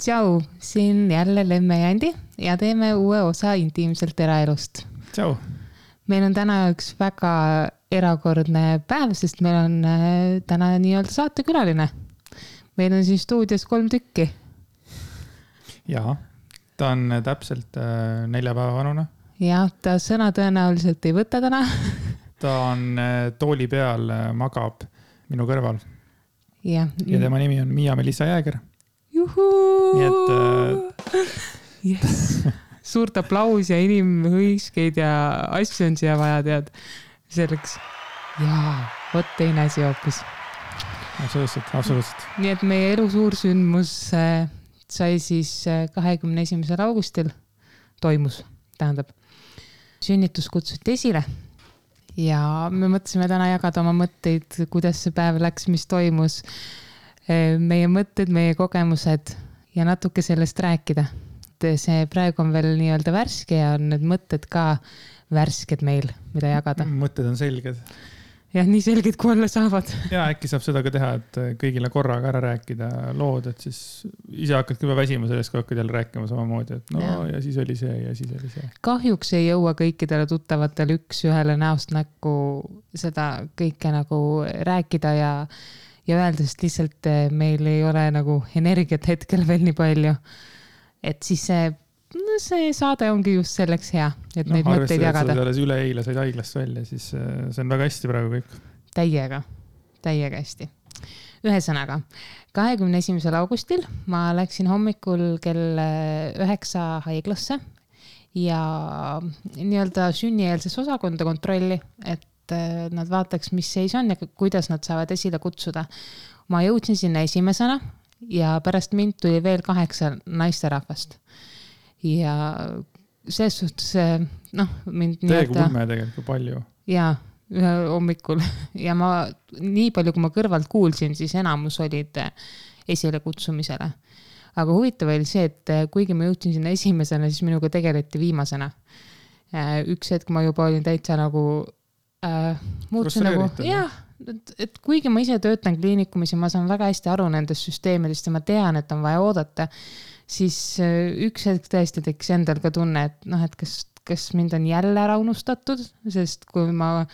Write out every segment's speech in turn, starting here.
tšau, siin jälle Lemme ja Andi ja teeme uue osa intiimselt eraelust. tšau. meil on täna üks väga erakordne päev, sest meil on äh, täna nii-öelda saatekülaline. meil on siin stuudios kolm tükki. jaa, ta on täpselt äh, nelja päeva vanune. jah, ta sõna tõenäoliselt ei võta täna ta on äh, tooli peal, magab minu kõrval. ja, ja tema nimi on Miia-Melissa Jääger nii et äh.... Yes. suurt aplausi ja inimhõiskeid ja asju on siia vaja, tead, selleks. jaa, vot teine asi hoopis. absoluutselt, absoluutselt. nii et meie elu suur sündmus äh, sai siis äh, kahekümne esimesel augustil, toimus, tähendab. sünnitus kutsuti esile ja me mõtlesime täna jagada oma mõtteid, kuidas see päev läks, mis toimus meie mõtted, meie kogemused ja natuke sellest rääkida. see praegu on veel nii-öelda värske ja on need mõtted ka värsked meil, mida jagada. mõtted on selged. jah, nii selged kui olla saavad. ja äkki saab seda ka teha, et kõigile korraga ära rääkida lood, et siis ise hakkadki juba väsima sellest, kui hakkad jälle rääkima samamoodi, et no ja. ja siis oli see ja siis oli see. kahjuks ei jõua kõikidele tuttavatele üks-ühele näost näkku seda kõike nagu rääkida ja ja öelda, sest lihtsalt eh, meil ei ole nagu energiat hetkel veel nii palju. et siis see, no see saade ongi just selleks hea, et no, neid mõtteid jagada. alles üleeile said haiglast välja, siis eh, see on väga hästi praegu kõik. täiega, täiega hästi. ühesõnaga, kahekümne esimesel augustil ma läksin hommikul kell eh, üheksa haiglasse ja nii-öelda sünnieelsesse osakonda kontrolli, et et äh, nad vaataks, mis seis on ja kuidas nad saavad esile kutsuda. ma jõudsin sinna esimesena ja pärast mind tuli veel kaheksa naisterahvast. ja selles suhtes äh, noh, mind. täiega ulme tegelikult palju. jaa, hommikul ja ma, nii palju, kui ma kõrvalt kuulsin, siis enamus olid äh, esilekutsumisele. aga huvitav oli see, et kuigi ma jõudsin sinna esimesena, siis minuga tegeleti viimasena. üks hetk ma juba olin täitsa nagu äh, muutusin nagu, jah, et, et kuigi ma ise töötan kliinikumis ja ma saan väga hästi aru nendest süsteemidest ja ma tean, et on vaja oodata, siis äh, üks hetk tõesti tekkis endal ka tunne, et noh, et kas, kas mind on jälle ära unustatud, sest kui ma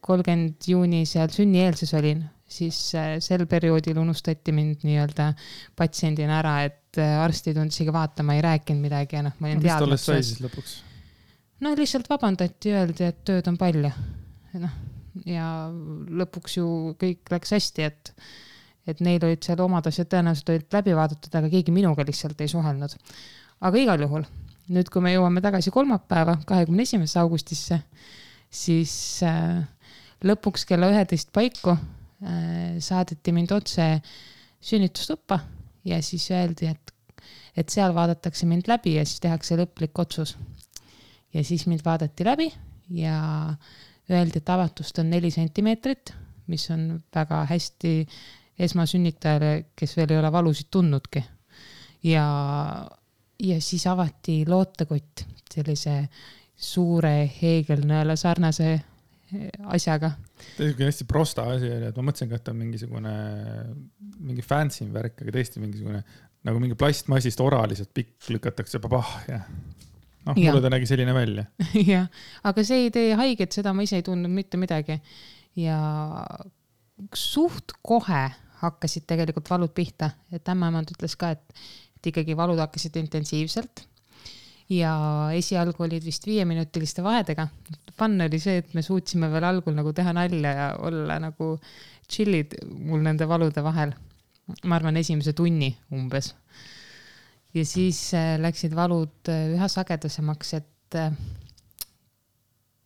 kolmkümmend juuni seal sünnieelses olin, siis äh, sel perioodil unustati mind nii-öelda patsiendina ära, et äh, arst ei tulnud isegi vaatama, ei rääkinud midagi ja noh, ma olin teadmatuses. mis tollest sai siis lõpuks? no lihtsalt vabandati, öeldi, et tööd on palju noh, ja lõpuks ju kõik läks hästi, et, et neil olid seal omad asjad tõenäoliselt olid läbi vaadatud, aga keegi minuga lihtsalt ei suhelnud. aga igal juhul, nüüd, kui me jõuame tagasi kolmapäeva, kahekümne esimesse augustisse, siis äh, lõpuks kella üheteist paiku äh, saadeti mind otse sünnitustuppa ja siis öeldi, et, et seal vaadatakse mind läbi ja siis tehakse lõplik otsus. ja siis mind vaadati läbi ja öeldi, et avatust on neli sentimeetrit, mis on väga hästi esmasünnitajale, kes veel ei ole valusid tundnudki. ja, ja siis avati lootekott sellise suure heegelnõela sarnase asjaga. täiesti hästi prosta asi oli, et ma mõtlesin ka, et on mingisugune, mingi fancy värk, aga tõesti mingisugune nagu mingi plastmassist ora lihtsalt pikk lükatakse, papah ja noh, mulle ta nägi selline välja. jah, aga see ei tee haiget, seda ma ise ei tundnud mitte midagi. ja suht kohe hakkasid tegelikult valud pihta, et ämmaemand ütles ka, et, et ikkagi valud hakkasid intensiivselt. ja esialgu olid vist viieminutiliste vahedega. Fun oli see, et me suutsime veel algul nagu teha nalja ja olla nagu chill'id mul nende valude vahel. ma arvan, esimese tunni umbes ja siis äh, läksid valud äh, üha sagedasemaks, et äh,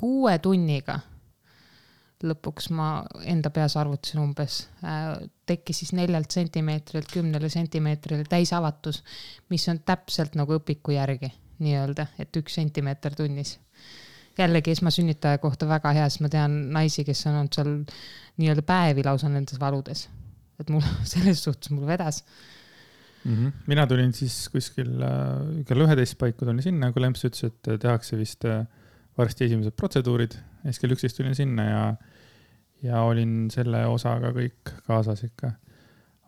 kuue tunniga lõpuks ma enda peas arvutasin umbes, tekkis siis neljalt sentimeetrilt kümnele sentimeetrile täisavatus, mis on täpselt nagu õpiku järgi nii-öelda, et üks sentimeeter tunnis. jällegi esmasünnitaja kohta väga hea, sest ma tean naisi, kes on olnud seal nii-öelda päevi lausa nendes valudes. et mul selles suhtes mul vedas mm. -hmm. mina tulin siis kuskil äh, kell üheteist paiku tulin sinna, kui Lemps ütles, et äh, tehakse vist äh, varsti esimesed protseduurid. siis kell üksteist tulin sinna ja, ja olin selle osaga kõik kaasas ikka.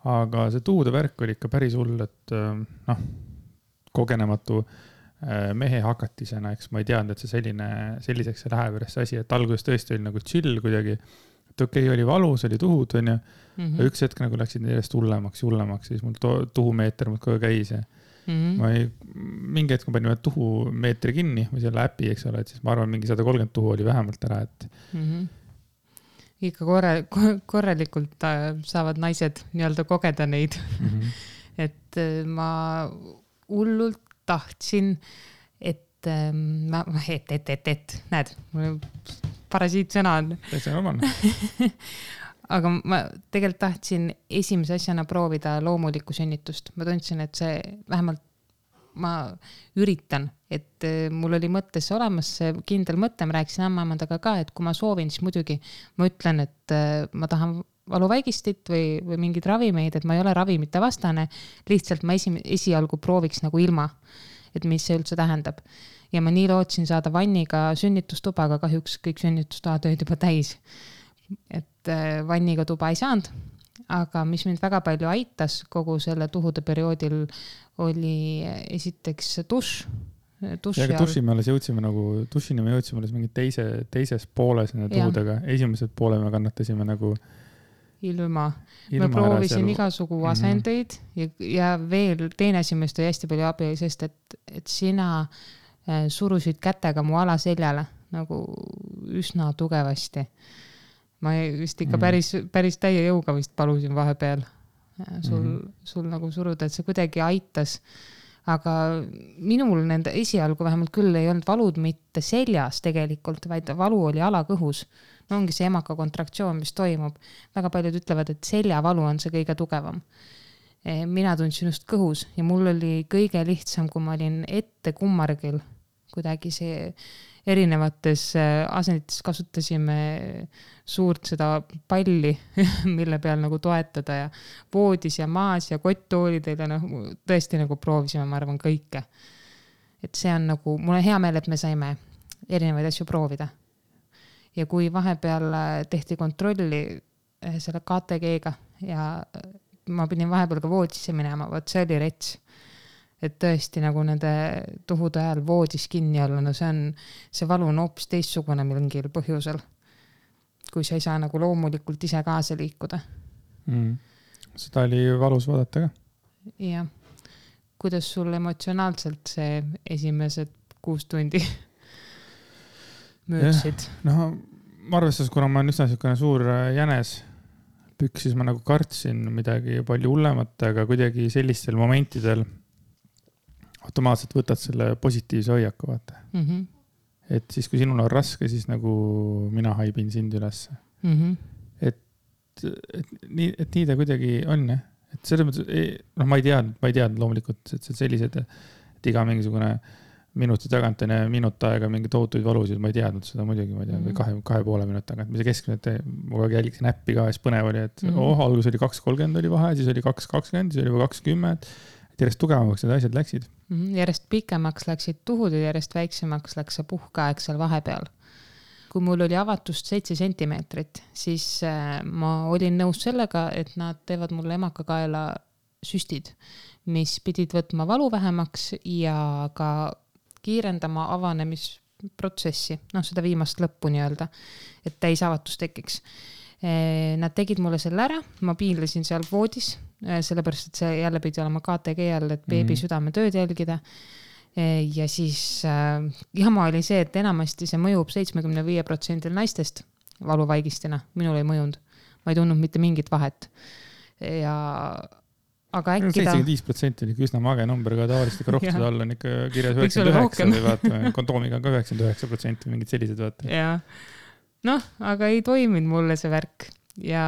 aga see tuude värk oli ikka päris hull, et noh, kogenematu mehe hakatisena, eks ma ei teadnud, et see selline, selliseks see läheb see asi, et alguses tõesti oli nagu chill kuidagi. et okei okay,, oli valus, oli tuhud, onju mm. -hmm. üks hetk nagu läksid järjest hullemaks ja hullemaks, siis mul tuhumeeter muudkui käis ja mm. -hmm. ma ei, mingi hetk ma panin ühe tuhumeetri kinni või selle äpi, eks ole, et siis ma arvan, mingi sada kolmkümmend tuhu oli vähemalt ära, et mm. -hmm ikka korre, korralikult äh, saavad naised nii-öelda kogeda neid mm. -hmm. et äh, ma hullult tahtsin, et ähm, ma, et, et, et, et näed, parasiitsõna on. täitsa normaalne aga ma tegelikult tahtsin esimese asjana proovida loomulikku sünnitust, ma tundsin, et see vähemalt ma üritan, et äh, mul oli mõttes olemas see kindel mõte, ma rääkisin ämmaemandaga ka, et kui ma soovin, siis muidugi ma ütlen, et äh, ma tahan valuvaigistit või, või mingeid ravimeid, et ma ei ole ravimite vastane. lihtsalt ma esi, esialgu prooviks nagu ilma, et mis see üldse tähendab. ja ma nii lootsin saada vanniga sünnitustuba, aga kahjuks kõik sünnitustoad olid juba täis. Et äh, vanniga tuba ei saanud aga mis mind väga palju aitas kogu selle tuhude perioodil, oli esiteks dušš. ja, aga duši me alles jõudsime nagu, dušini me jõudsime alles mingi teise, teises pooles nende tuhudega, esimesed poole me kannatasime nagu ilma, ilma. ma proovisin igasugu mhm. asendeid mm -hmm. ja, ja veel teine asi, millest oli hästi palju abi, sest et, et sina äh, surusid kätega mu alaseljale nagu üsna tugevasti ma vist ikka mm. päris, päris täie jõuga vist palusin vahepeal sul mm, -hmm. sul nagu suruda, et see kuidagi aitas. aga minul nende esialgu vähemalt küll ei olnud valud mitte seljas tegelikult, vaid valu oli alakõhus. no ongi see emaka kontraktsioon, mis toimub. väga paljud ütlevad, et seljavalu on see kõige tugevam. E, mina tundsin just kõhus ja mul oli kõige lihtsam, kui ma olin ette kummargil kuidagi see erinevates äh, asendites kasutasime suurt seda palli, mille peal nagu toetada ja voodis ja maas ja kotttoolidel ja noh, tõesti nagu proovisime, ma arvan, kõike. et see on nagu, mul on hea meel, et me saime erinevaid asju proovida. ja kui vahepeal äh, tehti kontrolli äh, selle KTG-ga ja ma pidin vahepeal ka voodisse minema, vot see oli rets et tõesti nagu nende tuhude ajal voodis kinni olla, no see on, see valu on hoopis teistsugune mingil põhjusel. kui sa ei saa nagu loomulikult ise kaasa liikuda mm.. seda oli valus vaadata ka. jah. kuidas sul emotsionaalselt see esimesed kuus tundi möödsid? no arvestades, kuna ma olen üsna niisugune suur äh, jänes pükk, siis ma nagu kartsin midagi palju hullemat, aga kuidagi sellistel momentidel automaatselt võtad selle positiivse hoiaku, vaata mm. -hmm. et siis, kui sinul on raske, siis nagu mina haibin sind ülesse mm. -hmm. et, et nii, et nii ta kuidagi on jah, et selles mõttes, noh, ma ei teadnud, ma ei teadnud loomulikult, et sellised, et iga mingisugune minuti tagant on minut aega mingeid tohutuid valusid, ma ei teadnud seda muidugi, ma ei tea mm, -hmm. kahe, kahe poole minuti tagant, mis see keskmine, ma kogu aeg jälgisin äppi ka, siis põnev oli, et mm -hmm. oh, alguses oli kaks kolmkümmend oli vahe, siis oli kaks kakskümmend, siis oli juba kakskümmend et järjest tugevamaks need asjad läksid mm. -hmm. järjest pikemaks läksid tuhud ja järjest väiksemaks läks see puhkeaeg seal vahepeal. kui mul oli avatust seitse sentimeetrit, siis äh, ma olin nõus sellega, et nad teevad mulle emakakaela süstid, mis pidid võtma valu vähemaks ja ka kiirendama avanemisprotsessi, noh, seda viimast lõppu nii-öelda, et täisavatus tekiks Nad tegid mulle selle ära, ma piinlesin seal voodis Äh, sellepärast et see jälle pidi olema KTG all, et beebi mm -hmm. südametööd jälgida. Äh, ja siis äh, jama oli see, et enamasti see mõjub seitsmekümne viie protsendil naistest valuvaigistina, minul ei mõjunud. ma ei tundnud mitte mingit vahet. ja aga äkki ta. seitsekümmend viis protsenti on ikka üsna mage number, ka tavaliselt ikka rohtude all on ikka kirjas üheksakümmend üheksa või vaata, kondoomiga on ka üheksakümmend üheksa protsenti, mingid sellised vaata. jah, noh, aga ei toiminud mulle see värk ja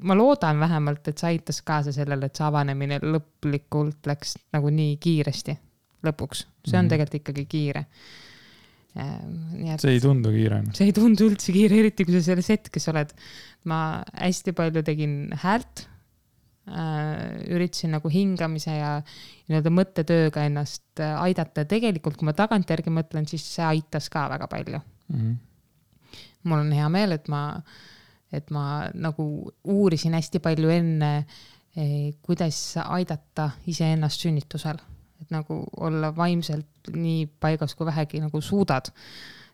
ma loodan vähemalt, et see aitas kaasa sellele, et see avanemine lõplikult läks nagu nii kiiresti lõpuks, see on mm -hmm. tegelikult ikkagi kiire. Et, see ei tundu kiirena. see ei tundu üldse kiire, eriti kui sa selles hetkes oled. ma hästi palju tegin häält äh,, üritasin nagu hingamise ja nii-öelda mõttetööga ennast äh, aidata ja tegelikult, kui ma tagantjärgi mõtlen, siis see aitas ka väga palju mm. -hmm. Mul on hea meel, et ma et ma nagu uurisin hästi palju enne kuidas aidata iseennast sünnitusel, et nagu olla vaimselt nii paigas, kui vähegi nagu suudad.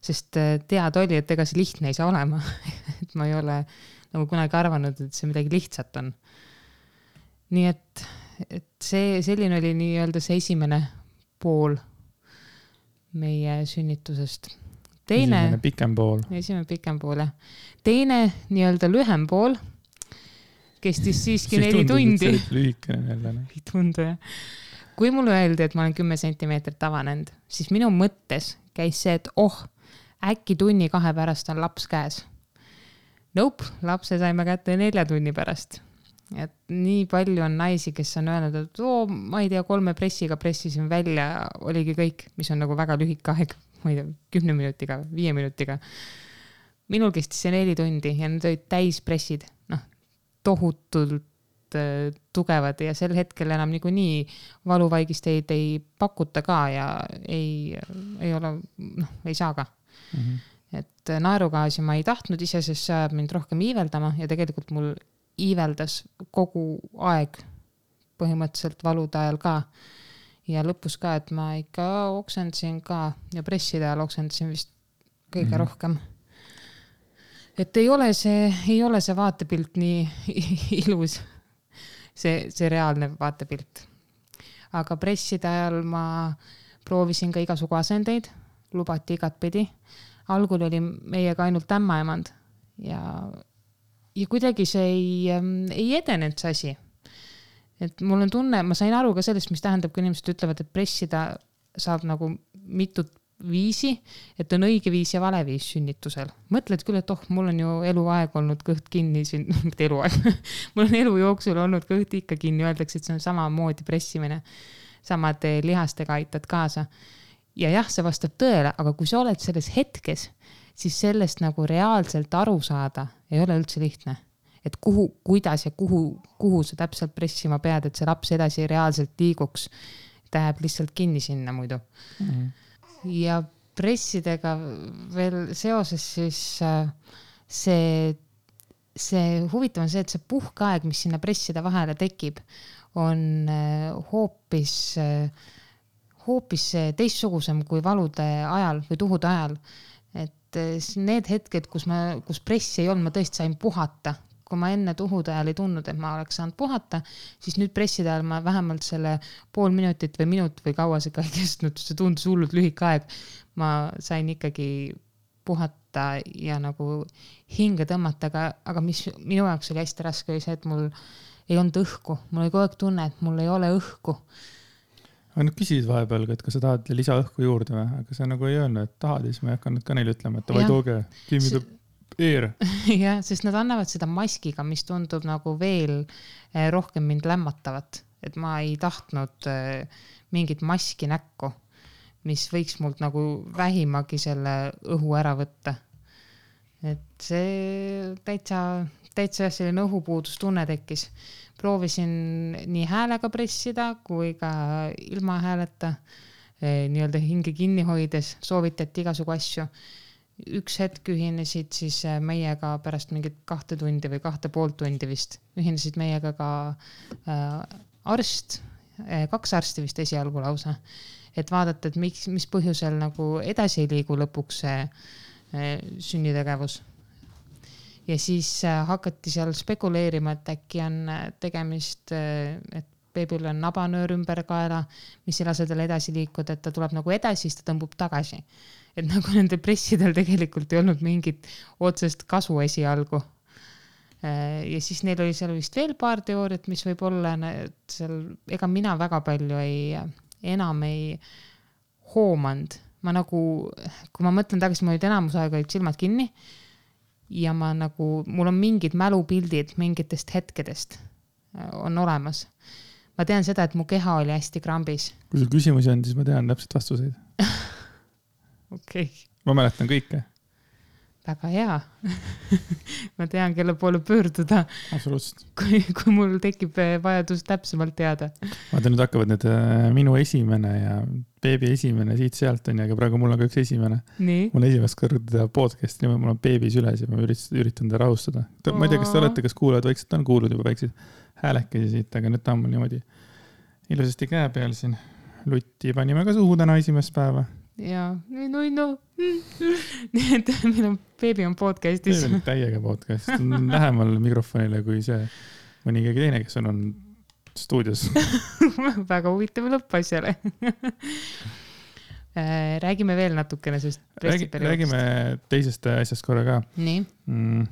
sest äh, teada oli, et ega see lihtne ei saa olema et ma ei ole nagu kunagi arvanud, et see midagi lihtsat on. nii et, et see, selline oli nii-öelda see esimene pool meie sünnitusest. Teine. esimene pikem pool. esimene pikem pool jah. teine nii-öelda lühem pool kestis siiski siis neli tundi. lühikene jälle. Noh. ei tundu jah. kui mulle öeldi, et ma olen kümme sentimeetrit avanenud, siis minu mõttes käis see, et oh, äkki tunni-kahe pärast on laps käes. Nope, lapse saime kätte nelja tunni pärast. et nii palju on naisi, kes on öelnud, et oo, ma ei tea, kolme pressiga pressisin välja, oligi kõik, mis on nagu väga lühike aeg, ma ei tea, kümne minutiga, viie minutiga minul kestis see neli tundi ja need olid täispressid, noh, tohutult äh, tugevad ja sel hetkel enam niikuinii valuvaigisteid ei pakuta ka ja ei, ei ole, noh, ei saa ka mm. -hmm. et naerugaasi ma ei tahtnud ise, sest see ajab mind rohkem iiveldama ja tegelikult mul iiveldas kogu aeg põhimõtteliselt valude ajal ka. Ja lõpus ka, et ma ikka oksendasin ka ja presside ajal oksendasin vist kõige mm -hmm. rohkem et ei ole see, ei ole see vaatepilt nii ilus, see, see reaalne vaatepilt. aga presside ajal ma proovisin ka igasugu asendeid, lubati igatpidi. algul oli meiega ainult ämmaemand ja, ja kuidagi see ei, ei edenenud see asi. Et mul on tunne, ma sain aru ka sellest, mis tähendab, kui inimesed ütlevad, et pressida saab nagu mitut viisi, et on õige viis ja vale viis sünnitusel. mõtled küll, et oh, mul on ju eluaeg olnud kõht kinni siin, mitte eluaeg mul on elu jooksul olnud kõht ikka kinni, öeldakse, et see on samamoodi pressimine. samade lihastega aitad kaasa. ja jah, see vastab tõele, aga kui sa oled selles hetkes, siis sellest nagu reaalselt aru saada ei ole üldse lihtne et kuhu, kuidas ja kuhu, kuhu sa täpselt pressima pead, et see laps edasi reaalselt liiguks. ta jääb lihtsalt kinni sinna muidu mm. -hmm ja pressidega veel seoses, siis äh, see, see huvitav on see, et see puhkeaeg, mis sinna presside vahele tekib, on äh, hoopis, äh, hoopis teistsugusem kui valude ajal või tuhude ajal. et need hetked, kus ma, kus pressi ei olnud, ma tõesti sain puhata, kui ma enne tuhude ajal ei tundnud, et ma oleks saanud puhata, siis nüüd presside ajal ma vähemalt selle pool minutit või minut või kaua see ka ei kestnud, see tundus hullult lühike aeg. ma sain ikkagi puhata ja nagu hinge tõmmata, aga, aga mis minu jaoks oli hästi raske, oli see, et mul ei olnud õhku, mul oli kogu aeg tunne, et mul ei ole õhku. Aga nad küsisid vahepeal ka, et kas sa tahad lisaõhku juurde või, aga sa nagu ei öelnud, et tahad ja siis ma ei hakanud ka neile ütlema, et davai tooge, give me the ear. jah, sest nad annavad seda maskiga, mis tundub nagu veel eh, rohkem mind lämmatavat, et ma ei tahtnud eh, mingit maski näkku, mis võiks mult nagu vähimagi selle õhu ära võtta. et see täitsa, täitsa selline õhupuudustunne tekkis. proovisin nii häälega pressida kui ka ilma hääleta, eh, nii-öelda hinge kinni hoides, soovitati igasugu asju üks hetk ühinesid siis äh, meiega pärast mingit kahte tundi või kahte poolt tundi vist, ühinesid meiega ka äh, arst äh,, kaks arsti vist esialgu lausa, et vaadata, et miks, mis põhjusel nagu edasi ei liigu lõpuks see sünnitegevus. ja siis hakati seal spekuleerima, et äkki on tegemist et beebil on nabanöör ümber kaela, mis ei lase tal edasi liikuda, et ta tuleb nagu edasi, siis ta tõmbub tagasi et nagu nendel pressidel tegelikult ei olnud mingit otsest kasu esialgu. Äh, ja siis neil oli seal vist veel paar teooriat, mis võib olla, et seal, ega mina väga palju ei, enam ei hoomanud. ma nagu, kui ma mõtlen tagasi, mul olid enamus aega olid silmad kinni ja ma nagu, mul on mingid mälupildid mingitest hetkedest äh, on olemas. ma tean seda, et mu keha oli hästi krambis. kui sul küsimusi on, siis ma tean täpselt vastuseid okei okay.. ma mäletan kõike. väga hea ma tean, kelle poole pöörduda. absoluutselt. kui, kui mul tekib eh, vajadus täpsemalt teada. vaata, nüüd hakkavad need eh, minu esimene ja beebi esimene siit-sealt onju, aga praegu mul on ka üks esimene. mul esimest korda podcast'i, niimoodi mul on beebi süles ja ma üritan, üritan teda rahustada. ma ei tea, kas te olete, kas kuulajad vaikselt on kuulnud juba väikseid häälekesi siit, aga nüüd ta on mul niimoodi ilusasti käe peal siin. lutti panime ka suhu täna esimest päeva. Ja, no, no nii et meil on, beebi on podcast'is. täiega podcast, lähemal mikrofonile kui see mõni keegi teine, kes on, on stuudios väga huvitav lõpp asjale äh, räägime veel natukene sellest pressiperioodist. räägime teisest asjast korra ka. nii mm,.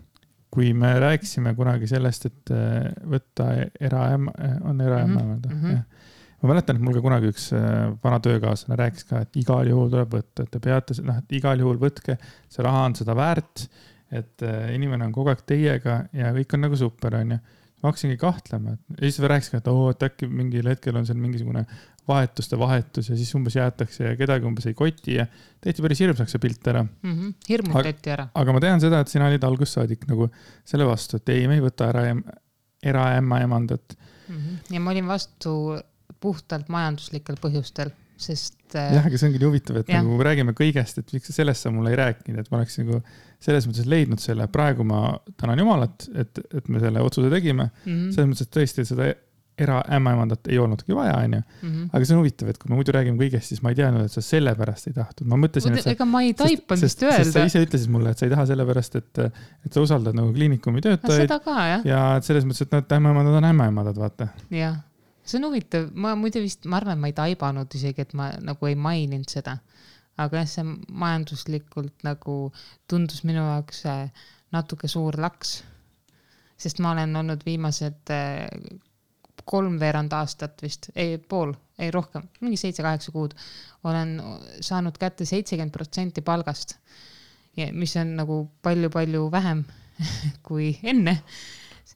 kui me rääkisime kunagi sellest, et äh, võtta eraema, on eraema mm -hmm. jah ma mäletan, et mul ka kunagi üks äh, vana töökaaslane rääkis ka, et igal juhul tuleb võtta, et te peate, noh, et igal juhul võtke, see raha on seda väärt. et inimene on kogu aeg teiega ja kõik on nagu super, onju ma hakkasingi kahtlema, et ja siis ta rääkis ka, et oo, et äkki mingil hetkel on seal mingisugune vahetuste vahetus ja siis umbes jäetakse ja kedagi umbes ei koti ja tehti päris hirmsaks see pilt ära mm. -hmm. hirmutati ära. aga ma tean seda, et sina olid algusest saadik nagu selle vastu, et ei, me ei võta ära eraämmaemandat mm. -hmm. ja ma olin vastu puhtalt majanduslikel põhjustel sest. Äh, jah, aga see ongi nii huvitav, et jah. nagu räägime kõigest, et miks sa sellest sa mulle ei rääkinud, et ma oleks nagu selles mõttes leidnud selle, praegu ma tänan Jumalat, et, et me selle otsuse tegime mm. -hmm. selles mõttes, et tõesti seda eraämmaemandat ei olnudki vaja, onju. Mhm. aga see on huvitav, et kui me muidu räägime kõigest, siis ma ei teadnud, et sa sellepärast ei tahtnud, ma mõtlesin, et ega ma ei taipanud vist öelda. sa ise ütlesid mulle, et sa ei taha sellepärast, et, et sa usaldad nagu kliinikumi töötajaid. seda ka, jah. ja selles mõttes, et nad ämmaemandad on ämmaemandad, vaata. jah see on huvitav, ma muidu vist, ma arvan, et ma ei taibanud isegi, et ma nagu ei maininud seda. aga jah, see majanduslikult nagu tundus minu jaoks äh, natuke suur laks. sest ma olen olnud viimased äh, kolmveerand aastat vist, ei pool, ei rohkem, mingi seitse-kaheksa kuud, olen saanud kätte seitsekümmend protsenti palgast. mis on nagu palju-palju vähem kui enne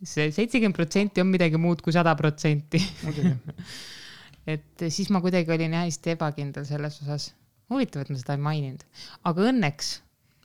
see seitsekümmend protsenti on midagi muud kui sada protsenti. et siis ma kuidagi olin jah hästi ebakindel selles osas. huvitav, et ma seda ei maininud, aga õnneks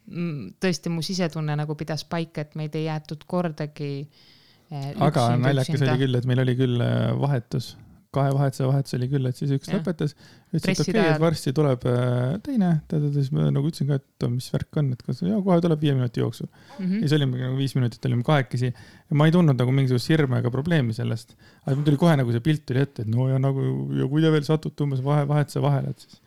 mm, tõesti mu sisetunne nagu pidas paika, et meid ei jäetud kordagi eh,. aga naljakas oli küll, et meil oli küll eh, vahetus kahe vahetuse vahetus oli küll, et siis üks ja. lõpetas. ütles, et okei okay,, et varsti tuleb äh, teine, tead, siis ma nagu ütlesin ka, et mis värk on, et kas, jaa, kohe tuleb viie minuti jooksul mm. -hmm. ja siis olimegi nagu viis minutit olime kahekesi ja ma ei tundnud nagu mingisugust hirmu ega probleemi sellest. aga mul tuli kohe nagu see pilt tuli ette, et no ja nagu ja kui te veel satute umbes vahe, vahetuse vahele, et siis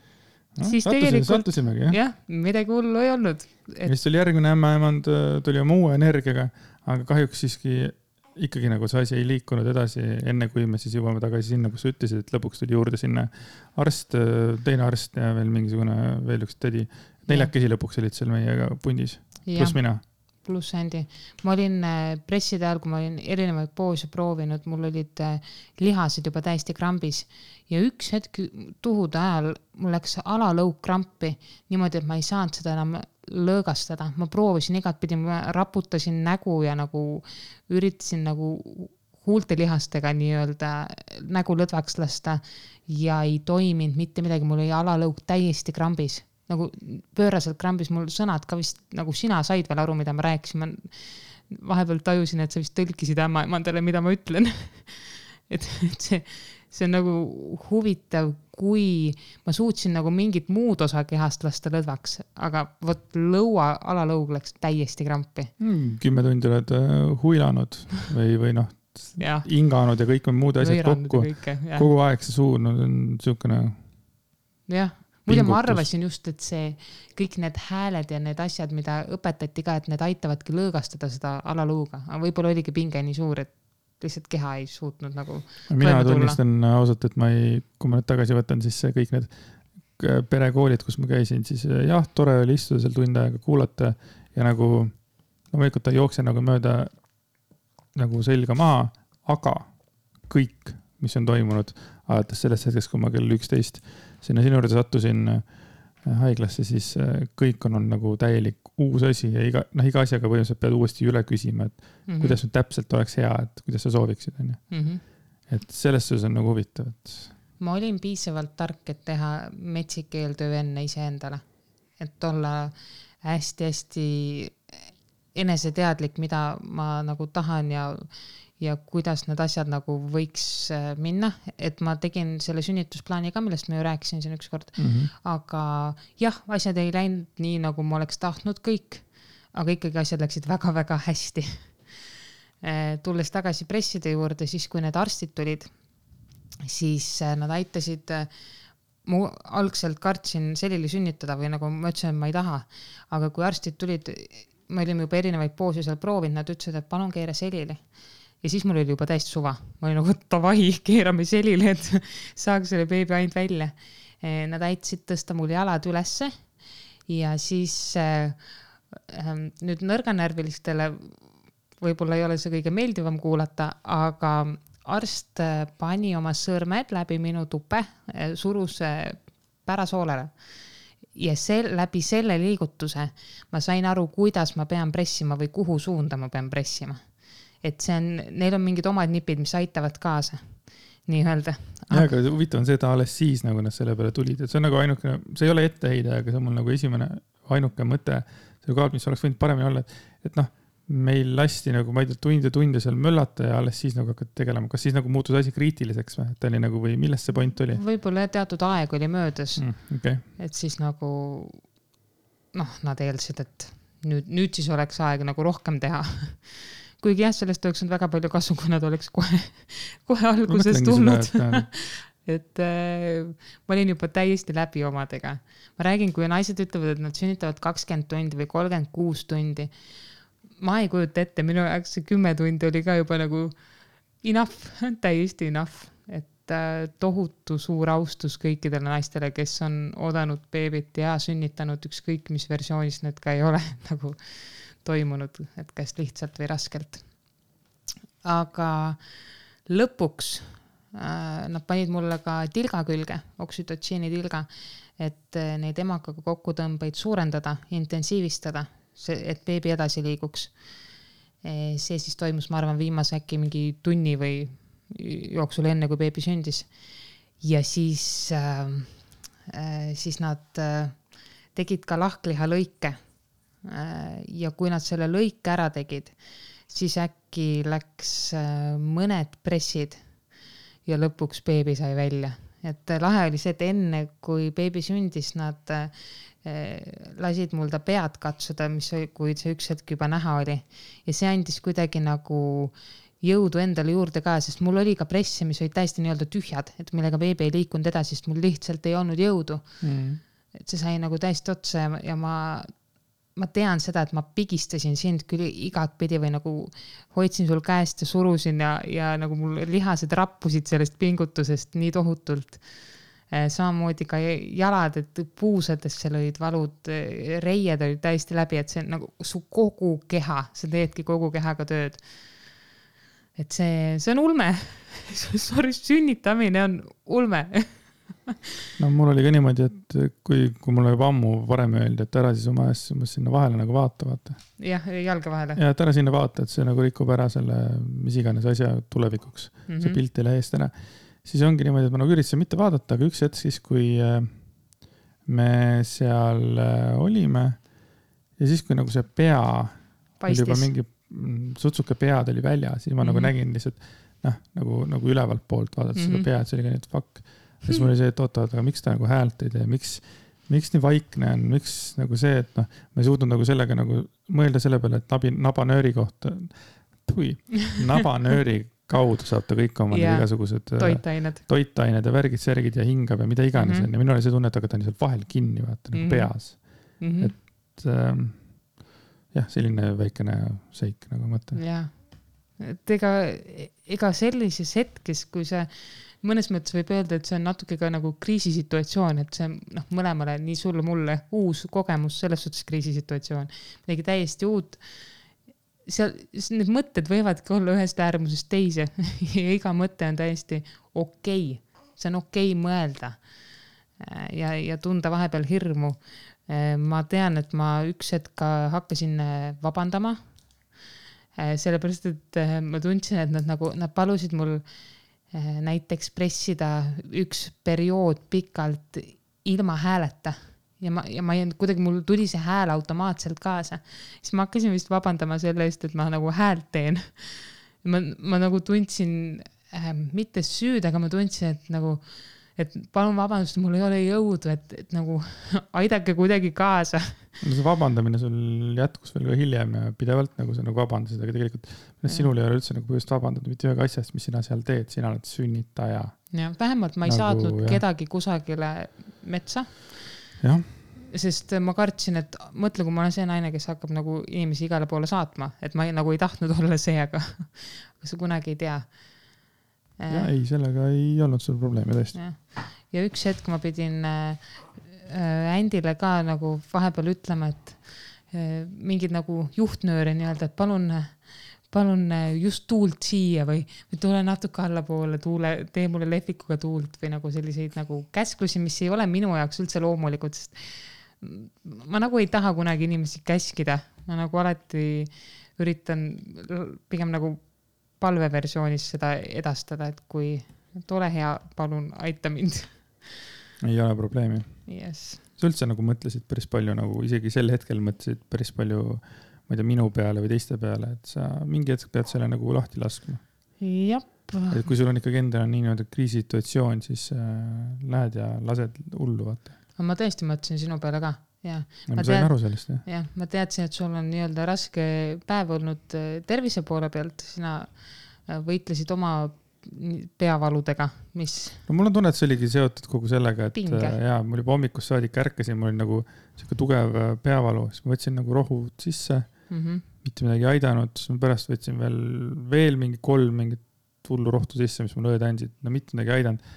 no,. siis tegelikult. sattusimegi jah. jah, midagi hullu ei olnud et.... ja siis tuli järgmine ämmaemand, tuli oma uue energiaga, aga kahjuks siiski ikkagi nagu see asi ei liikunud edasi, enne kui me siis jõuame tagasi sinna, kus sa ütlesid, et lõpuks tuli juurde sinna arst, teine arst ja veel mingisugune, veel üks tädi. neljakesi lõpuks olid seal meiega pundis, pluss mina. pluss Andy. ma olin äh, presside ajal, kui ma olin erinevaid poose proovinud, mul olid äh, lihased juba täiesti krambis ja üks hetk tuhude ajal mul läks alalõug krampi niimoodi, et ma ei saanud seda enam lõõgastada, ma proovisin igatpidi, ma raputasin nägu ja nagu üritasin nagu huultelihastega nii-öelda nägu lõdvaks lasta ja ei toiminud mitte midagi, mul oli alalõug täiesti krambis, nagu pööraselt krambis, mul sõnad ka vist nagu sina said veel aru, mida ma rääkisin, ma vahepeal tajusin, et sa vist tõlkisid ämmaemandale, mida ma ütlen. Et, et see, see on nagu huvitav, kui ma suutsin nagu mingit muud osa kehast lasta lõdvaks, aga vot lõua, alalõug läks täiesti krampi mm,. kümme tundi oled äh, huilanud või, või noh, hinganud ja kõik on muud asjad kokku. kogu aeg see suu, no see on siukene. jah, muide ma arvasin just, et see kõik need hääled ja need asjad, mida õpetati ka, et need aitavadki lõõgastada seda alalõuga, aga võib-olla oligi pinge nii suur, et lihtsalt keha ei suutnud nagu. mina tunnistan ausalt, et ma ei, kui ma nüüd tagasi võtan, siis kõik need perekoolid, kus ma käisin, siis eh, jah, tore oli istuda seal tund aega, kuulata ja nagu loomulikult ei jookse nagu mööda nagu selga maha, aga kõik, mis on toimunud alates sellest hetkest, kui ma kell üksteist sinna sinu juurde sattusin haiglasse, siis äh, kõik on, on nagu täielik uus asi ja iga, noh, iga asjaga põhimõtteliselt pead uuesti üle küsima, et mm -hmm. kuidas nüüd täpselt oleks hea, et kuidas sa sooviksid, onju. Mhm. et selles suhtes on nagu huvitav, et. ma olin piisavalt tark, et teha metsik eeltöö enne iseendale, et olla hästi-hästi eneseteadlik, mida ma nagu tahan ja, ja kuidas need asjad nagu võiks äh, minna, et ma tegin selle sünnitusplaani ka, millest ma ju rääkisin siin ükskord. Mm. -hmm. aga jah, asjad ei läinud nii, nagu ma oleks tahtnud kõik, aga ikkagi asjad läksid väga-väga hästi. Äh, tulles tagasi presside juurde, siis kui need arstid tulid, siis äh, nad aitasid mu algselt kartsin selili sünnitada või nagu ma ütlesin, et ma ei taha, aga kui arstid tulid, me olime juba erinevaid poose seal proovinud, nad ütlesid, et palun keera selili ja siis mul oli juba täiesti suva, ma olin nagu davai, keerame selili, et saaks selle beebi ainult välja. Eh, nad aitasid tõsta mul jalad ülesse ja siis äh, nüüd nõrganärvilistele võib-olla ei ole see kõige meeldivam kuulata, aga arst pani oma sõrmed läbi minu tupe, surus pärasoolele. Ja sel-, läbi selle liigutuse ma sain aru, kuidas ma pean pressima või kuhu suunda ma pean pressima et see on, neil on mingid omad nipid, mis aitavad kaasa, nii-öelda. jah, aga huvitav on see, et alles siis nagu nad selle peale tulid, et see on nagu ainuke, see ei ole etteheide, aga see on mul nagu esimene, ainuke mõte selle koha pealt, mis oleks võinud paremini olla, et, et noh, meil lasti nagu, ma ei tea, tunde-tunde seal möllata ja alles siis nagu hakati tegelema, kas siis nagu muutus asi kriitiliseks või, et oli nagu või milles see point oli? võib-olla jah, teatud aeg oli möödas mm,. Okay. et siis nagu noh, nad eeldasid, et nüüd, nüüd siis oleks aeg nagu rohkem teha kuigi jah, sellest oleks olnud väga palju kasu, kui nad oleks kohe, kohe alguses tulnud. et äh, ma olin juba täiesti läbi omadega. ma räägin, kui naised ütlevad, et nad sünnitavad kakskümmend tundi või kolmkümmend kuus tundi. ma ei kujuta ette, minu jaoks see kümme tundi oli ka juba nagu enough, täiesti enough, et äh, tohutu suur austus kõikidele naistele, kes on oodanud beebit ja sünnitanud, ükskõik mis versioonis need ka ei ole nagu toimunud, et kas lihtsalt või raskelt. aga lõpuks äh, nad panid mulle ka tilga külge, oksüdotsiini tilga, et äh, neid emakaga kokkutõmbeid suurendada, intensiivistada, see, et beebi edasi liiguks e,. see siis toimus, ma arvan, viimase äkki mingi tunni või jooksul, enne kui beebi sündis. ja siis äh,, äh, siis nad äh, tegid ka lahklihalõike Äh, ja kui nad selle lõike ära tegid, siis äkki läks äh, mõned pressid ja lõpuks beebi sai välja. et lahe oli see, et enne kui beebi sündis, nad äh, lasid mul ta pead katsuda, mis, kui see üks hetk juba näha oli ja see andis kuidagi nagu jõudu endale juurde ka, sest mul oli ka presse, mis olid täiesti nii-öelda tühjad, et millega beebi ei liikunud edasi, sest mul lihtsalt ei olnud jõudu mm. et see sai nagu täiesti otsa ja, ja ma ma tean seda, et ma pigistasin sind küll igatpidi või nagu hoidsin sul käest ja surusin ja, ja nagu mul lihased rappusid sellest pingutusest nii tohutult. Eh, samamoodi ka jalad, et puusadesse lõid valud, eh, reied olid täiesti läbi, et see on nagu su kogu keha, sa teedki kogu kehaga tööd. et see, see on ulme Sorry, sünnitamine on ulme no mul oli ka niimoodi, et kui, kui mulle juba ammu varem öeldi, et ära siis oma asja sinna vahele nagu vaata, vaata. jah, jalga vahele. ja, et ära sinna vaata, et see nagu rikub ära selle mis iganes asja tulevikuks mm. -hmm. see pilt ei lähe eest ära. siis ongi niimoodi, et ma nagu üritasin mitte vaadata, aga üks hetk siis, kui äh, me seal äh, olime ja siis, kui nagu see pea juba mingi mm, sutsuke pead oli väljas, siis ma mm -hmm. nagu mhm. nägin lihtsalt noh, nagu, nagu ülevalt poolt vaadates mm -hmm. seda mhm. pead, see oli ka nii, et fuck siis mul oli see, et oot-oot, aga miks ta nagu häält ei tee, miks, miks nii vaikne on, miks nagu see, et noh, ma ei suutnud nagu sellega nagu mõelda selle peale, et nabi, nabanööri kohta, tui, nabanööri kaudu saab ta kõik oma yeah. igasugused äh, toitained, toitained ja värgid-särgid ja hingab ja mida iganes mhm. onju mm -hmm. ja minul oli see tunne, et aga ta on lihtsalt vahel kinni, vaata nagu mm -hmm. peas mm. -hmm. et ähm, jah, selline väikene seik nagu mõte. jah, et ega, ega sellises hetkes, kui see mõnes mõttes võib öelda, et see on natuke ka nagu kriisisituatsioon, et see noh, mõlemale, nii sulle-mulle uus kogemus, selles suhtes kriisisituatsioon, midagi täiesti uut. seal, need mõtted võivadki olla ühest äärmusest teise ja iga mõte on täiesti okei okay., see on okei okay mõelda ja, ja tunda vahepeal hirmu. ma tean, et ma üks hetk ka hakkasin vabandama sellepärast, et ma tundsin, et nad nagu, nad palusid mul äh, Äh, näiteks pressida üks periood pikalt ilma hääleta ja ma, ja ma ei, kuidagi mul tuli see hääl automaatselt kaasa. siis ma hakkasin vist vabandama selle eest, et ma nagu häält teen. ma, ma nagu tundsin äh, mitte süüd, aga ma tundsin, et nagu, et palun vabandust, mul ei ole jõudu, et, et nagu aidake kuidagi kaasa. no see vabandamine sul jätkus veel ka hiljem ja pidevalt nagu sa nagu vabandasid, aga tegelikult sinul ei ole üldse nagu põhjust vabandada mitte ühegi asja eest, mis sina seal teed, sina oled sünnitaja. jah, vähemalt ma ei nagu, saatnud jah. kedagi kusagile metsa. jah sest ma kartsin, et mõtle, kui ma olen see naine, kes hakkab nagu inimesi igale poole saatma, et ma ei, nagu ei tahtnud olla see, aga, sa kunagi ei tea. ja ei, sellega ei olnud sul probleemi tõesti. Ja üks hetk ma pidin äh, äh, Andile ka nagu vahepeal ütlema, et äh, mingid nagu juhtnööre nii-öelda, et palun palun äh, just tuult siia või, või tule natuke allapoole, tuule, tee mulle lehvikuga tuult või nagu selliseid nagu käsklusi, mis ei ole minu jaoks üldse loomulikud, sest ma nagu ei taha kunagi inimesi käskida, ma nagu alati üritan pigem nagu palveversioonis seda edastada, et kui, et ole hea, palun aita mind. Ei ole probleemi yes.. sa üldse nagu mõtlesid päris palju nagu isegi sel hetkel mõtlesid päris palju, ma ei tea, minu peale või teiste peale, et sa mingi hetk pead selle nagu lahti laskma. jah. et kui sul on ikkagi endal nii-öelda kriisisituatsioon, siis äh, lähed ja lased hullu, vaata aga ma tõesti mõtlesin sinu peale ka, jah. ma sain aru sellest, jah. jah, ma teadsin, et sul on nii-öelda raske päev olnud äh, tervise poole pealt, sina äh, võitlesid oma peavaludega, mis. no mul on tunne, et see oligi seotud kogu sellega, et Pinge. Äh, jaa, mul juba hommikust saadik ärkasin, mul oli nagu sihuke tugev peavalu, siis ma võtsin nagu rohud sisse mm. -hmm. mitte midagi ei aidanud, siis ma pärast võtsin veel, veel mingi kolm mingit hullu rohtu sisse, mis mulle õed andsid, no mitte midagi ei aidanud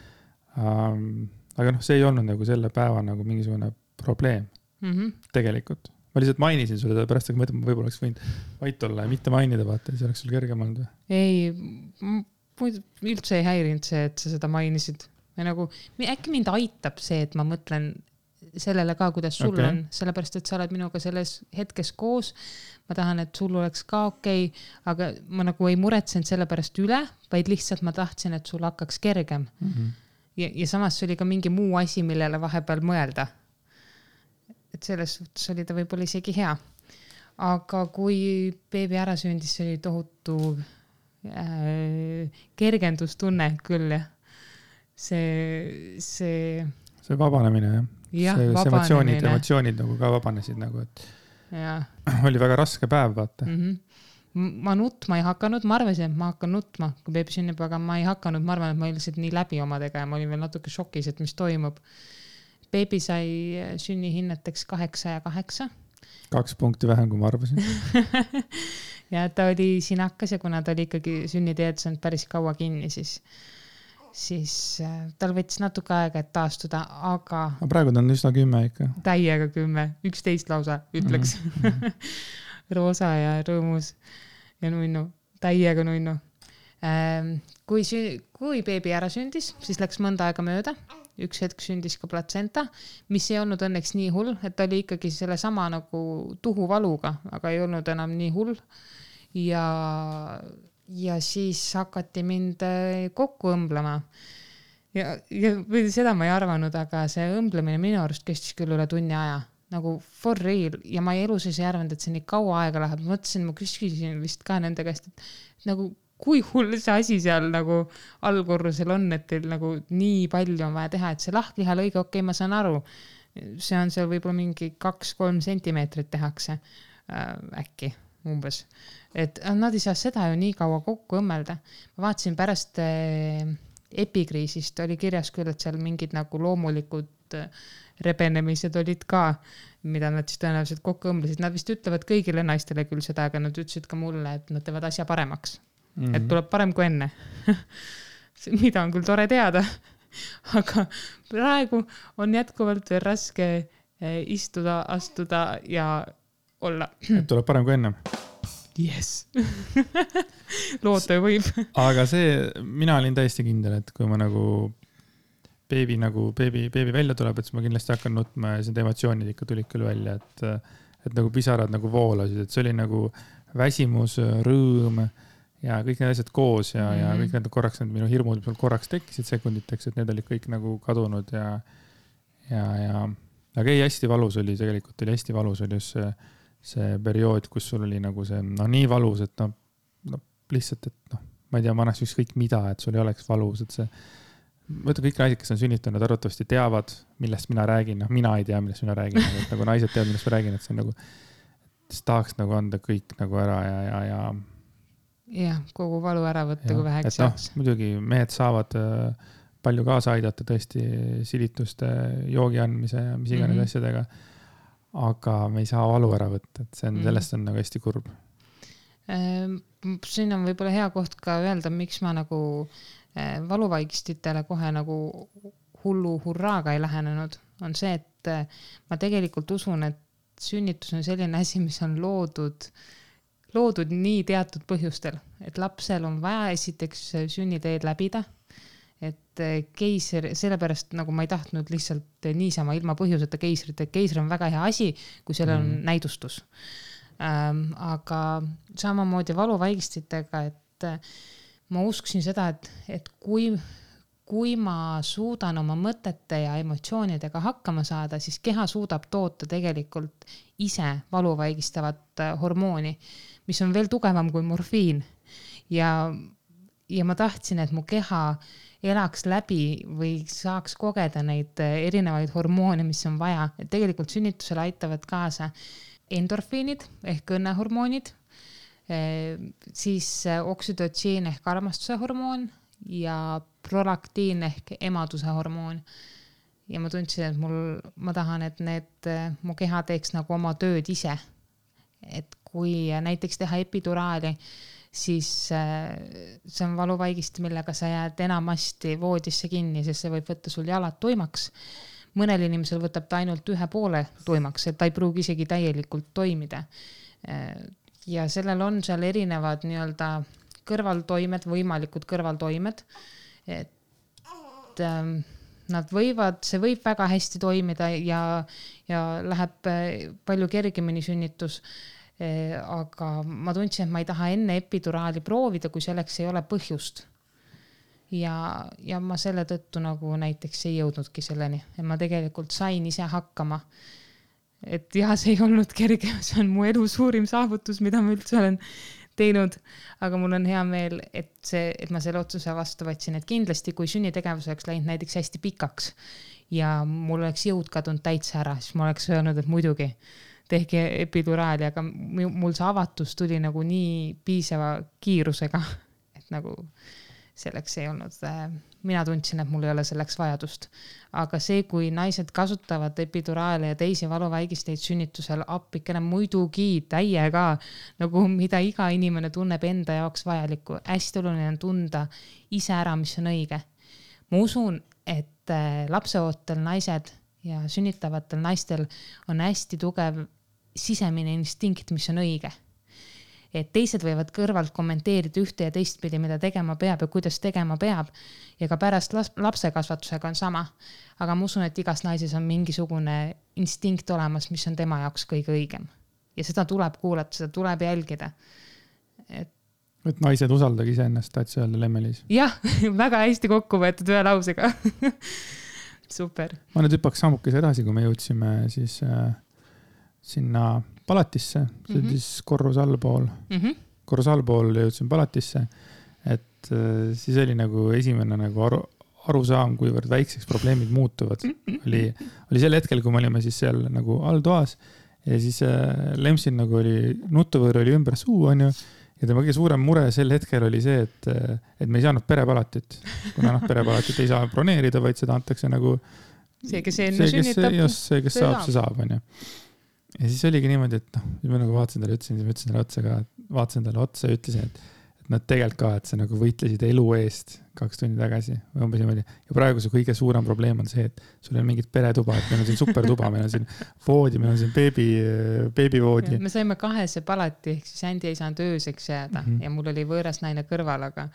um, aga noh, see ei olnud nagu selle päeva nagu mingisugune probleem mm -hmm. tegelikult. ma lihtsalt mainisin sulle seda pärast, aga ma mõtlen, ma võib-olla oleks võinud vait olla ja mitte mainida, vaata, siis oleks sul kergem olnud või? ei, üldse ei häirinud see, et sa seda mainisid. või nagu, äkki mind aitab see, et ma mõtlen sellele ka, kuidas sul okay. on, sellepärast et sa oled minuga selles hetkes koos. ma tahan, et sul oleks ka okei okay,, aga ma nagu ei muretsenud selle pärast üle, vaid lihtsalt ma tahtsin, et sul hakkaks kergem mm. -hmm ja, ja samas see oli ka mingi muu asi, millele vahepeal mõelda. et selles suhtes oli ta võib-olla isegi hea. aga kui beebi ära sündis, see oli tohutu äh, kergendustunne küll jah. see, see. see vabanemine jah ja,. see, see emotsioonid, emotsioonid nagu ka vabanesid nagu, et. oli väga raske päev, vaata mm. -hmm ma nutma ei hakanud, ma arvasin, et ma hakkan nutma, kui beebi sünnib, aga ma ei hakanud, ma arvan, et ma olin lihtsalt nii läbi omadega ja ma olin veel natuke šokis, et mis toimub. beebi sai sünnihinneteks kaheksa ja kaheksa. kaks punkti vähem, kui ma arvasin ja ta oli sinakas ja kuna ta oli ikkagi sünniteed saanud päris kaua kinni, siis, siis äh, tal võttis natuke aega, et taastuda, aga. aga praegu ta on üsna kümme ikka. täiega kümme, üksteist lausa ütleks mm. -hmm. roosa ja rõõmus ja nunnu, täiega nunnu. Ähm, kui sü-, kui beebi ära sündis, siis läks mõnda aega mööda, üks hetk sündis ka platsenta, mis ei olnud õnneks nii hull, et ta oli ikkagi sellesama nagu tuhuvaluga, aga ei olnud enam nii hull. Ja, ja siis hakati mind äh, kokku õmblema. Ja, ja või seda ma ei arvanud, aga see õmblemine minu arust kestis küll üle tunni aja. Nagu for real. Ja ma elu sees ei arvanud, et see nii kaua aega läheb, mõtlesin, ma küsisin vist ka nende käest, et nagu kui hull see asi seal nagu allkorrusel on, et teil nagu nii palju on vaja teha, et see lahklihalõige, okei okay,, ma saan aru, see on seal võib-olla mingi kaks-kolm sentimeetrit tehakse äh, äkki umbes, et nad ei saa seda ju nii kaua kokku õmmelda. ma vaatasin pärast äh, epikriisist oli kirjas küll, et seal mingid nagu loomulikud äh, rebenemised olid ka, mida nad siis tõenäoliselt kokku õmblesid, nad vist ütlevad kõigile naistele küll seda, aga nad ütlesid ka mulle, et nad teevad asja paremaks mm. -hmm. et tuleb parem kui enne mida on küll tore teada aga praegu on jätkuvalt veel raske eh, istuda, astuda ja olla. et tuleb parem kui enne jess loota ju võib aga see, mina olin täiesti kindel, et kui ma nagu beebi nagu, beebi, beebi välja tuleb, et siis ma kindlasti hakkan nutma ja siis need emotsioonid ikka tulid küll välja, et, et nagu pisarad nagu voolasid, et see oli nagu väsimus, rõõm ja kõik need asjad koos ja mm, -hmm. ja mhm. kõik need korraks, need minu hirmud, mis mul korraks tekkisid sekunditeks, et need olid kõik nagu kadunud ja, ja, ja, aga ei, hästi valus oli, tegelikult oli hästi valus oli just see, see periood, kus sul oli nagu see, noh, nii valus, et noh, no lihtsalt, et noh, ma ei tea, ma annaks ükskõik mida, et sul ei oleks valus, et see. vaata kõik naised, kes on sünnitanud, arvatavasti teavad, millest mina räägin, noh, mina ei tea, millest mina räägin, et nagu naised teavad, millest ma räägin, et see on nagu. siis tahaks nagu anda kõik nagu ära ja, ja, ja. jah, kogu valu ära võtta, kui väheks noh, jääks no,. muidugi mehed saavad äh, palju kaasa aidata tõesti silituste, joogi andmise ja mis iganes mm -hmm. asjadega. Aga me ei saa valu ära võtta, et see on mm, sellest on nagu hästi kurb. Ehm, siin on võib-olla hea koht ka öelda, miks ma nagu eh, valuvaigistitele kohe nagu hullu hurraaga ei lähenenud, on see, et eh, ma tegelikult usun, et sünnitus on selline asi, mis on loodud, loodud nii teatud põhjustel, et lapsel on vaja esiteks sünniteed läbida et eh, keiser, sellepärast nagu ma ei tahtnud lihtsalt niisama ilma põhjuseta keisrit, et keiser on väga hea asi, kui sellel mm. on näidustus ähm,. aga samamoodi valuvaigistitega, et äh, ma usksin seda, et, et kui, kui ma suudan oma mõtete ja emotsioonidega hakkama saada, siis keha suudab toota tegelikult ise valuvaigistavat äh, hormooni, mis on veel tugevam kui morfiin. ja, ja ma tahtsin, et mu keha elaks läbi või saaks kogeda neid äh, erinevaid hormoone, mis on vaja, et tegelikult sünnitusele aitavad kaasa endorfiinid ehk õnnehormoonid, eh, siis eh, oksüdotsiin ehk armastuse hormoon ja prolaktiin ehk emaduse hormoon. ja ma tundsin, et mul, ma tahan, et need, eh, mu keha teeks nagu oma tööd ise. et kui näiteks teha epiduraali, siis see on valuvaigist, millega sa jääd enamasti voodisse kinni, sest see võib võtta sul jalad tuimaks mõnel inimesel võtab ta ainult ühe poole tuimaks, et ta ei pruugi isegi täielikult toimida. ja sellel on seal erinevad nii-öelda kõrvaltoimed, võimalikud kõrvaltoimed. et ähm, nad võivad, see võib väga hästi toimida ja, ja läheb äh, palju kergemini sünnitus äh, aga ma tundsin, et ma ei taha enne epiduraali proovida, kui selleks ei ole põhjust. Ja, ja ma selle tõttu nagu näiteks ei jõudnudki selleni, et ma tegelikult sain ise hakkama. et jah, see ei olnud kerge, see on mu elu suurim saavutus, mida ma üldse olen teinud, aga mul on hea meel, et see, et ma selle otsuse vastu võtsin, et kindlasti, kui sünnitegevus oleks läinud näiteks hästi pikaks ja mul oleks jõud kadunud täitsa ära, siis ma oleks öelnud, et muidugi tehke epiduraali, aga mul see avatus tuli nagu nii piisava kiirusega, et nagu selleks ei olnud, äh, mina tundsin, et mul ei ole selleks vajadust. aga see, kui naised kasutavad epiduraale ja teisi valuvaigisteid sünnitusel, appikene muidugi täiega nagu mida iga inimene tunneb enda jaoks vajalikku, hästi oluline on tunda ise ära, mis on õige. ma usun, et äh, lapseootel naised ja sünnitavatel naistel on hästi tugev sisemine instinkt, mis on õige et teised võivad kõrvalt kommenteerida ühte ja teistpidi, mida tegema peab ja kuidas tegema peab. ja ka pärast lapse kasvatusega on sama. aga ma usun, et igas naises on mingisugune instinkt olemas, mis on tema jaoks kõige õigem. ja seda tuleb kuulata, seda tuleb jälgida. et et naised, usaldage iseennast, tahtsid öelda Lemmelis? jah, väga hästi kokku võetud ühe lausega super. ma nüüd hüppaks sammukese edasi, kui me jõudsime siis äh, sinna palatisse, see mm -hmm. siis korrus allpool mm, -hmm. korrus allpool jõudsin palatisse. et äh, siis oli nagu esimene nagu aru, arusaam, kuivõrd väikseks probleemid muutuvad, oli, oli sel hetkel, kui me olime siis seal nagu alltoas ja siis äh, Lemsil nagu oli, nutuvõõr oli ümber suu, onju. Ja tema kõige suurem mure sel hetkel oli see, et, et me ei saanud perepalatit, kuna noh, perepalatit ei saa broneerida, vaid seda antakse nagu. see, kes enne sünnitab. just, see, kes saab, see saab, onju ja siis oligi niimoodi, et noh, ma nagu vaatasin talle, ütlesin, siis ma ütlesin talle otsa ka, vaatasin talle otsa ja ütlesin, et, et nad tegelikult ka, et sa nagu võitlesid elu eest kaks tundi tagasi või umbes niimoodi. ja praegu su kõige suurem probleem on see, et sul ei ole mingit peretuba, et meil on siin supertuba, meil on siin voodi, meil on siin beebi, beebivoodi. me saime kahese palati, ehk siis Andy ei saanud ööseks jääda mm -hmm. ja mul oli võõras naine kõrval, aga.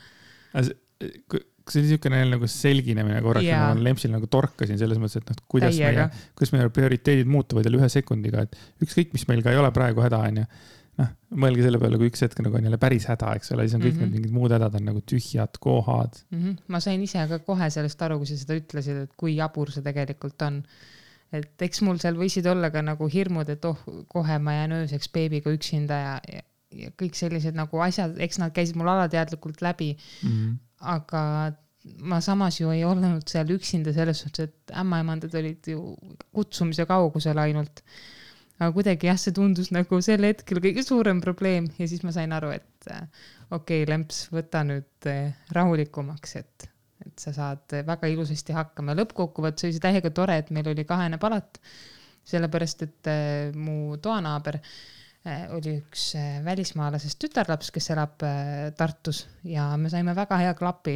kas see oli niisugune nagu selginemine korraks yeah., ma Lempsil nagu torkasin selles mõttes, et noh, kuidas Täiega. meie, kuidas meie prioriteedid muutuvad jälle ühe sekundiga, et ükskõik, mis meil ka ei ole praegu häda, onju. Noh, mõelge selle peale, kui üks hetk nagu on jälle päris häda, eks ole, siis on kõik mm -hmm. need mingid muud hädad on nagu tühjad kohad mm. -hmm. ma sain ise ka kohe sellest aru, kui sa seda ütlesid, et kui jabur see tegelikult on et eks mul seal võisid olla ka nagu hirmud, et oh, kohe ma jään ööseks beebiga üksinda ja, ja, ja kõik sellised nagu asjad, eks nad käisid mul alateadlikult läbi mm. -hmm. aga ma samas ju ei olnud seal üksinda selles suhtes, et ämmaemandad olid ju kutsumise kaugusel ainult. Aga kuidagi jah, see tundus nagu sel hetkel kõige suurem probleem ja siis ma sain aru, et äh, okei okay,, Lemps, võta nüüd äh, rahulikumaks, et, et sa saad väga ilusasti hakkama. lõppkokkuvõttes oli see täiega tore, et meil oli kahene palat, sellepärast et äh, mu toanaaber oli üks välismaalasest tütarlaps, kes elab Tartus ja me saime väga hea klapi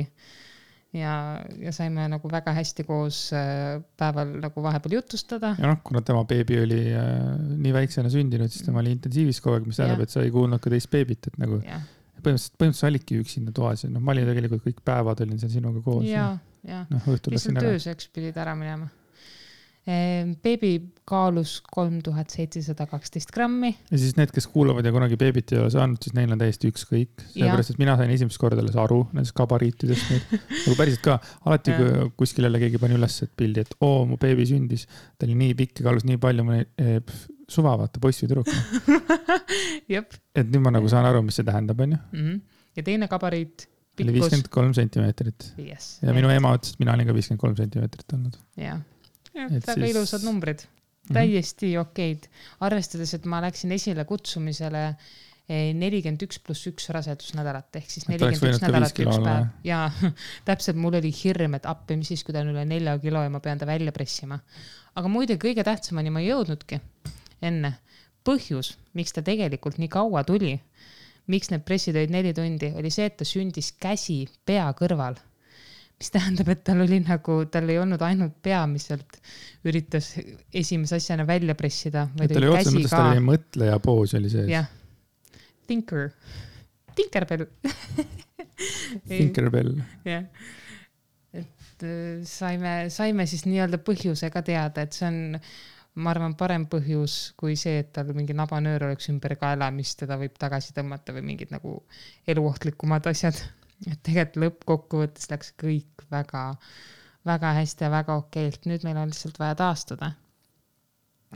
ja, ja saime nagu väga hästi koos äh, päeval nagu vahepeal jutustada. ja noh, kuna tema beebi oli äh, nii väiksena sündinud, siis tema oli intensiivis kogu aeg, mis tähendab, et sa ei kuulnud ka teist beebit, et nagu ja. põhimõtteliselt, põhimõtteliselt sa olidki üksinda toas ja noh, ma olin tegelikult kõik päevad olin seal sinuga koos. ja, ja no, lihtsalt ööseks pidid ära minema beebi kaalus kolm tuhat seitsesada kaksteist grammi. ja siis need, kes kuulavad ja kunagi beebit ei ole saanud, siis neil on täiesti ükskõik, sellepärast et mina sain esimest korda alles aru nendest gabariitidest nüüd. nagu päriselt ka, alati kui kuskil jälle keegi pani üles pildi, et oo, mu beebi sündis, ta oli nii pikk ja kaalus nii palju, ma olin eh, suva, vaata poiss või tüdruk et nüüd ma nagu saan aru, mis see tähendab, onju. Mhm. ja teine gabariit oli viiskümmend kolm sentimeetrit yes,. ja minu ema ütles, et mina olin ka viiskümmend kolm sentimeetrit olnud. jah väga siis... ilusad numbrid, täiesti mm -hmm. okeid, arvestades, et ma läksin esile kutsumisele eh, nelikümmend üks pluss üks rasedusnädalat ehk siis nelikümmend üks nädalat üks päev ja täpselt, mul oli hirm, et appi, mis siis, kui ta on üle nelja kilo ja ma pean ta välja pressima. aga muide, kõige tähtsamani ma ei jõudnudki enne. põhjus, miks ta tegelikult nii kaua tuli, miks need pressid olid neli tundi, oli see, et ta sündis käsi pea kõrval mis tähendab, et tal oli nagu, tal ei olnud ainult pea, mis sealt üritas esimese asjana välja pressida. tal oli otseses mõttes, tal oli mõtleja poos oli sees. jah, thinker, Tinkerbell Tinkerbell. jah, et äh, saime, saime siis nii-öelda põhjuse ka teada, et see on ma arvan, parem põhjus kui see, et tal mingi nabanöör oleks ümber kaela, mis teda võib tagasi tõmmata või mingid nagu eluohtlikumad asjad et tegelikult lõppkokkuvõttes läks kõik väga, väga hästi ja väga okeilt, nüüd meil on lihtsalt vaja taastuda.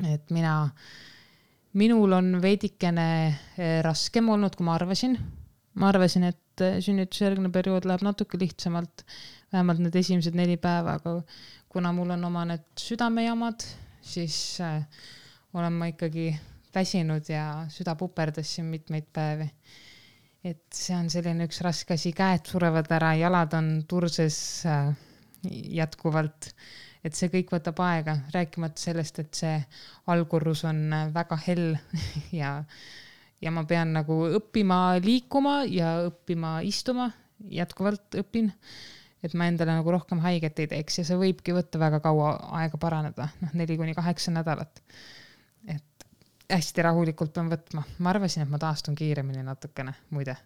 et mina, minul on veidikene eh, raskem olnud, kui ma arvasin. ma arvasin, et eh, sünnitusjärgne periood läheb natuke lihtsamalt, vähemalt need esimesed neli päeva, aga kuna mul on oma need südamejamad, siis äh, olen ma ikkagi väsinud ja süda puperdas siin mitmeid päevi et see on selline üks raske asi, käed surevad ära, jalad on turses äh, jätkuvalt. et see kõik võtab aega, rääkimata sellest, et see allkorrus on äh, väga hell ja, ja ma pean nagu õppima liikuma ja õppima istuma, jätkuvalt õpin. et ma endale nagu rohkem haiget ei teeks ja see võibki võtta väga kaua aega paraneda, noh neli kuni kaheksa nädalat. Hästi rahulikult pean võtma. ma arvasin, et ma taastun kiiremini natukene, muide.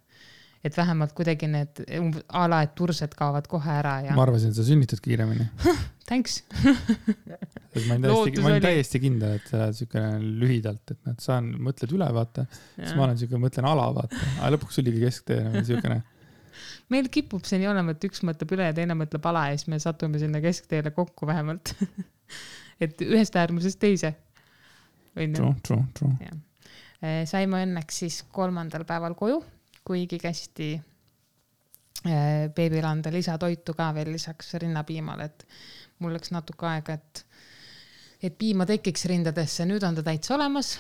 et vähemalt kuidagi need a la, et tursed kaovad kohe ära ja. ma arvasin, et sa sünnitad kiiremini Thanks ma olin täiesti, ma olin täiesti kindel, et sa oled siukene lühidalt, et noh, saan, mõtled üle, vaata. siis ma olen siuke, mõtlen ala, vaata. aga lõpuks oligi kesktee nagu siukene meil kipub see nii olema, et üks mõtleb üle ja teine mõtleb ala ja siis me satume sinna keskteele kokku vähemalt et ühest äärmusest teise. True, true, true. Äh, saime õnneks siis kolmandal päeval koju, kuigi kästi äh, beebile anda lisatoitu ka veel lisaks rinnapiimale, et mul läks natuke aega, et, et piima tekiks rindadesse, nüüd on ta täitsa olemas.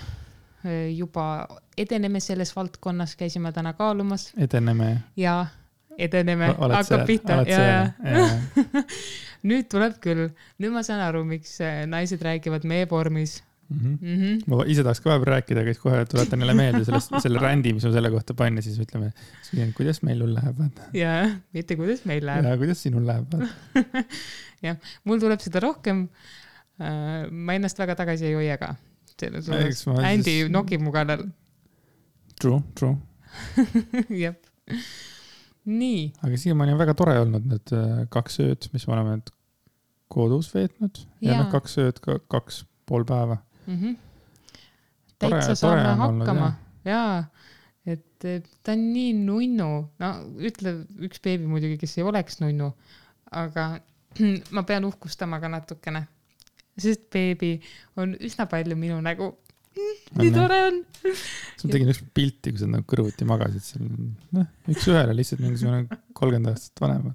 Äh, juba edeneme selles valdkonnas, käisime täna kaalumas. edeneme. ja edeneme, hakkab pihta ja, ja, ja. nüüd tuleb küll, nüüd ma saan aru, miks naised räägivad me-vormis mm. -hmm. ma ise tahaks ka vahepeal rääkida, aga siis kohe tuletan jälle meelde sellest, selle rändi, mis ma selle kohta panin ja siis ütleme, kuidas meil hull läheb, vaata. jaa, mitte kuidas meil läheb. jaa, kuidas sinul läheb, vaata. jah, mul tuleb seda rohkem äh,. ma ennast väga tagasi ei hoia ka. Andy siis... nokib mu kallal. True, true. jah nii. aga siiamaani on väga tore olnud need äh, kaks ööd, mis me oleme kodus veetnud ja, ja noh, kaks ööd, kaks pool päeva mm. -hmm. täitsa saame hakkama jaa, et ta on nii nunnu, no ütle üks beebi muidugi, kes ei oleks nunnu, aga ma pean uhkustama ka natukene, sest beebi on üsna palju minu nägu nii tore on. siis ma tegin üks pilti, kui sa nagu kõrvuti magasid seal, noh, üks-ühele lihtsalt mingisugune kolmkümmend aastat vanem.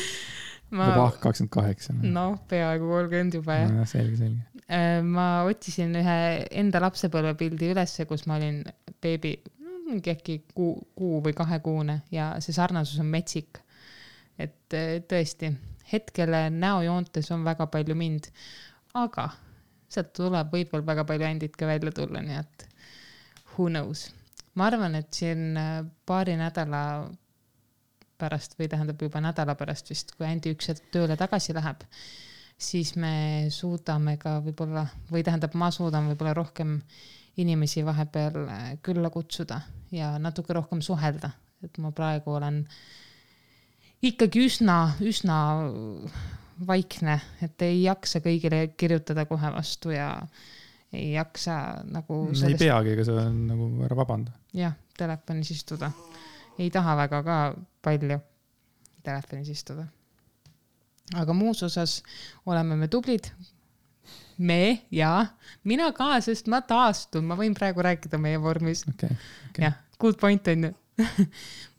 ma. kakskümmend kaheksa. noh, peaaegu kolmkümmend juba jah selge, selge. Äh, ma otsisin ühe enda lapsepõlvepildi ülesse, kus ma olin beebi, mingi äkki kuu, kuu või kahekuune ja see sarnasus on metsik. et äh, tõesti, hetkel näojoontes on väga palju mind, aga sealt tuleb võib-olla väga palju ändid ka välja tulla, nii et who knows. ma arvan, et siin äh, paari nädala pärast või tähendab juba nädala pärast vist, kui Andy üks hetk tööle tagasi läheb, siis me suudame ka võib-olla või tähendab, ma suudan võib-olla rohkem inimesi vahepeal äh, külla kutsuda ja natuke rohkem suhelda, et ma praegu olen ikkagi üsna, üsna vaikne, et ei jaksa kõigile kirjutada kohe vastu ja ei jaksa nagu sellest.... ei peagi, ega sa nagu ära vabanda. jah, telefonis istuda. ei taha väga ka palju telefonis istuda. Aga muus osas oleme me tublid. me ja mina ka, sest ma taastun, ma võin praegu rääkida meie vormis okay,. Okay. jah, good point on ju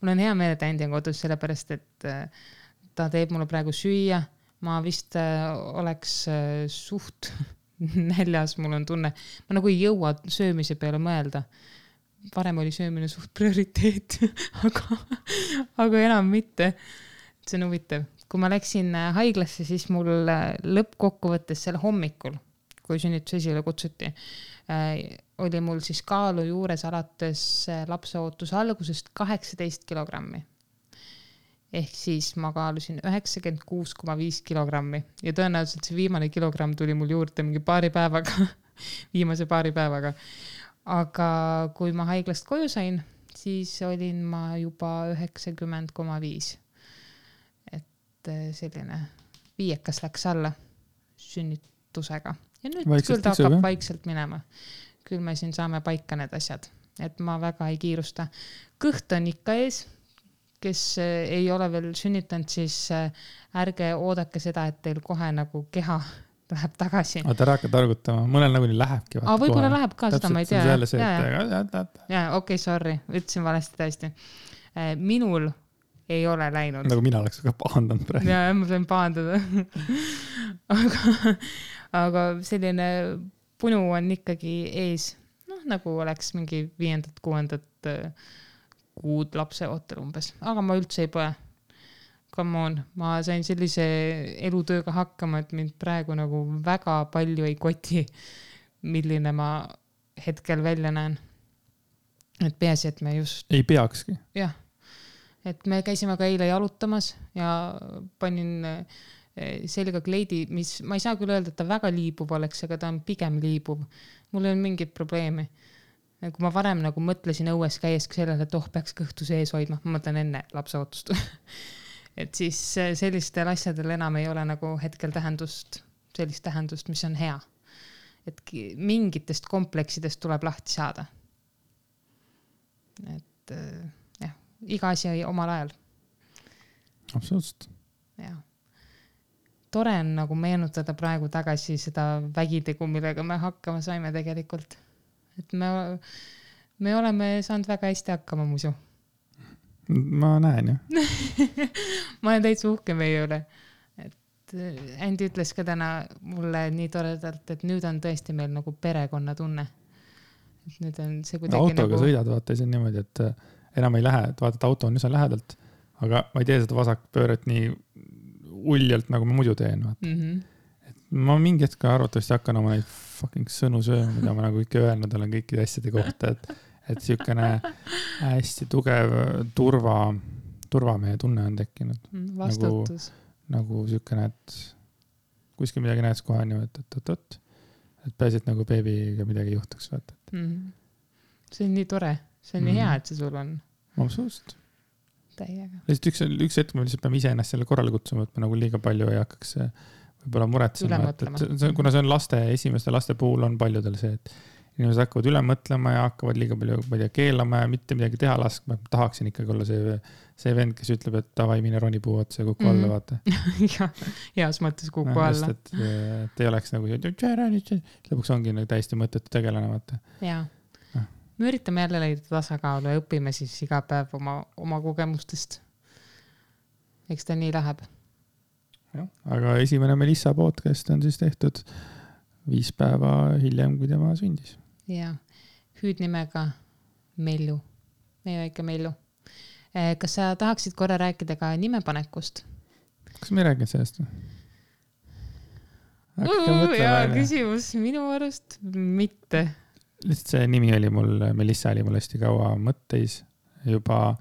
mul on hea meel, et Andy on kodus, sellepärast et äh, ta teeb mulle praegu süüa ma vist äh, oleks äh, suht näljas, mul on tunne, ma nagu ei jõua söömise peale mõelda. varem oli söömine suht prioriteet aga, aga enam mitte. see on huvitav, kui ma läksin äh, haiglasse, siis mul lõppkokkuvõttes sel hommikul, kui sünnitus esile kutsuti, oli mul siis kaalu juures alates lapseootuse algusest kaheksateist kilogrammi ehk siis ma kaalusin üheksakümmend kuus koma viis kilogrammi ja tõenäoliselt see viimane kilogramm tuli mul juurde mingi paari päevaga viimase paari päevaga. aga kui ma haiglast koju sain, siis olin ma juba üheksakümmend koma viis. Et eh, selline viiekas läks alla sünnitusega ja nüüd vaikselt küll ta hakkab jah? vaikselt minema. küll me siin saame paika need asjad, et ma väga ei kiirusta. kõht on ikka ees kes eh, ei ole veel sünnitanud, siis eh, ärge oodake seda, et teil kohe nagu keha läheb tagasi. oota, ära hakka targutama, mõnel nagunii lähebki. aa, võib-olla läheb ka, seda ma ei tea. jaa, okei, sorry, ütlesin valesti täiesti. Eh, minul ei ole läinud. nagu mina oleks ka pahandanud praegu. jaa, ma sain pahandada aga, aga selline punu on ikkagi ees, noh, nagu oleks mingi viiendat-kuuendat kuud lapseootel umbes, aga ma üldse ei põe. Come on, ma sain sellise elutööga hakkama, et mind praegu nagu väga palju ei koti, milline ma hetkel välja näen. et peaasi, et me just. ei peakski. jah, et me käisime ka eile jalutamas ja panin eh, selga kleidi, mis, ma ei saa küll öelda, et ta väga liibuv oleks, aga ta on pigem liibuv. mul ei olnud mingit probleemi kui ma varem nagu mõtlesin õues käies sellele, et oh, peaks kõhtu sees hoidma, ma mõtlen enne lapseootust et siis äh, sellistel asjadel enam ei ole nagu hetkel tähendust, sellist tähendust, mis on hea. et mingitest kompleksidest tuleb lahti saada. et jah, iga asi omal ajal. absoluutselt. jah tore on nagu meenutada praegu tagasi seda vägitegu, millega me hakkama saime tegelikult et me, me oleme saanud väga hästi hakkama muidu. ma näen ju ma olen täitsa uhke meie üle. et äh, Andy ütles ka täna mulle nii toredalt, et nüüd on tõesti meil nagu perekonnatunne. et nüüd on see kuidagi autoga nagu... sõidad, vaata, siis on niimoodi, et enam ei lähe, et vaata, et auto on üsna lähedalt, aga ma ei tee seda vasakpööret nii uljalt, nagu ma muidu teen, vaata mm. -hmm. et ma mingi hetk arvatavasti hakkan oma neid fucking sõnu sööma, mida ma nagu ikka öelnud olen kõikide asjade kohta, et, et siukene hästi tugev turva, turvamehe tunne on tekkinud. Mm, vastutus. nagu, nagu siukene, et kuskil midagi näed, siis kohe on ju, et oot-oot-oot. et peaasi, et nagu beebiga midagi ei juhtuks, vaata mm. -hmm. see on nii tore, see on mm -hmm. nii hea, et see sul on. absoluutselt. täiega. lihtsalt üks, üks hetk me lihtsalt peame iseennast selle korrale kutsuma, et me nagu liiga palju ei hakkaks äh, võib-olla muretsema, et, et see, kuna see on laste, esimeste laste puhul on paljudel see, et inimesed hakkavad üle mõtlema ja hakkavad liiga palju, ma ei tea, keelama ja mitte midagi teha laskma. tahaksin ikkagi olla see, see vend, kes ütleb, et davai, mine roni puu otsa ja kuku alla, Mhm. vaata. jah, heas mõttes kuku alla. et, et ei oleks nagu, lõpuks ongi nagu täiesti mõttetu tegelane, vaata. jaa. Me üritame jälle leida tasakaalu ja õpime siis iga päev oma, oma kogemustest. eks ta nii läheb. jah, aga esimene Melissa podcast on siis tehtud viis päeva hiljem, kui tema sündis. ja hüüdnimega Mellu, meie väike Mellu. kas sa tahaksid korra rääkida ka nimepanekust? kas me ei rääkinud sellest või? hea küsimus, minu arust mitte. Lihtsalt see nimi oli mul, Melissa oli mul hästi kaua mõtteis juba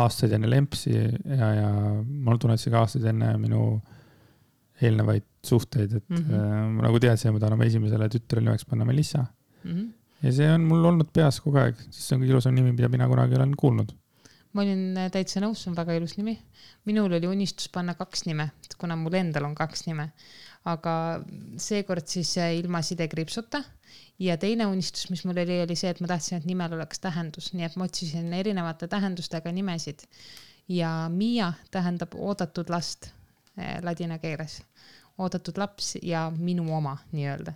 aastaid enne Lempsi ja, ja mul tunnetas ka aastaid enne minu eelnevaid suhteid, et mm. -hmm. ma nagu teadsin, et ma tahan oma esimesele tütrele nimeks panna Melissa Mhm. ja see on mul olnud peas kogu aeg, sest see on kõige ilusam nimi, mida mina kunagi olen kuulnud. ma olin äh, täitsa nõus, see on väga ilus nimi. minul oli unistus panna kaks nime, kuna mul endal on kaks nime. Aga seekord siis ilma sidekriipsuta. ja teine unistus, mis mul oli, oli see, et ma tahtsin, et nimel oleks tähendus, nii et ma otsisin erinevate tähendustega nimesid. ja Miia tähendab oodatud last eh, ladina keeles. oodatud laps ja minu oma nii-öelda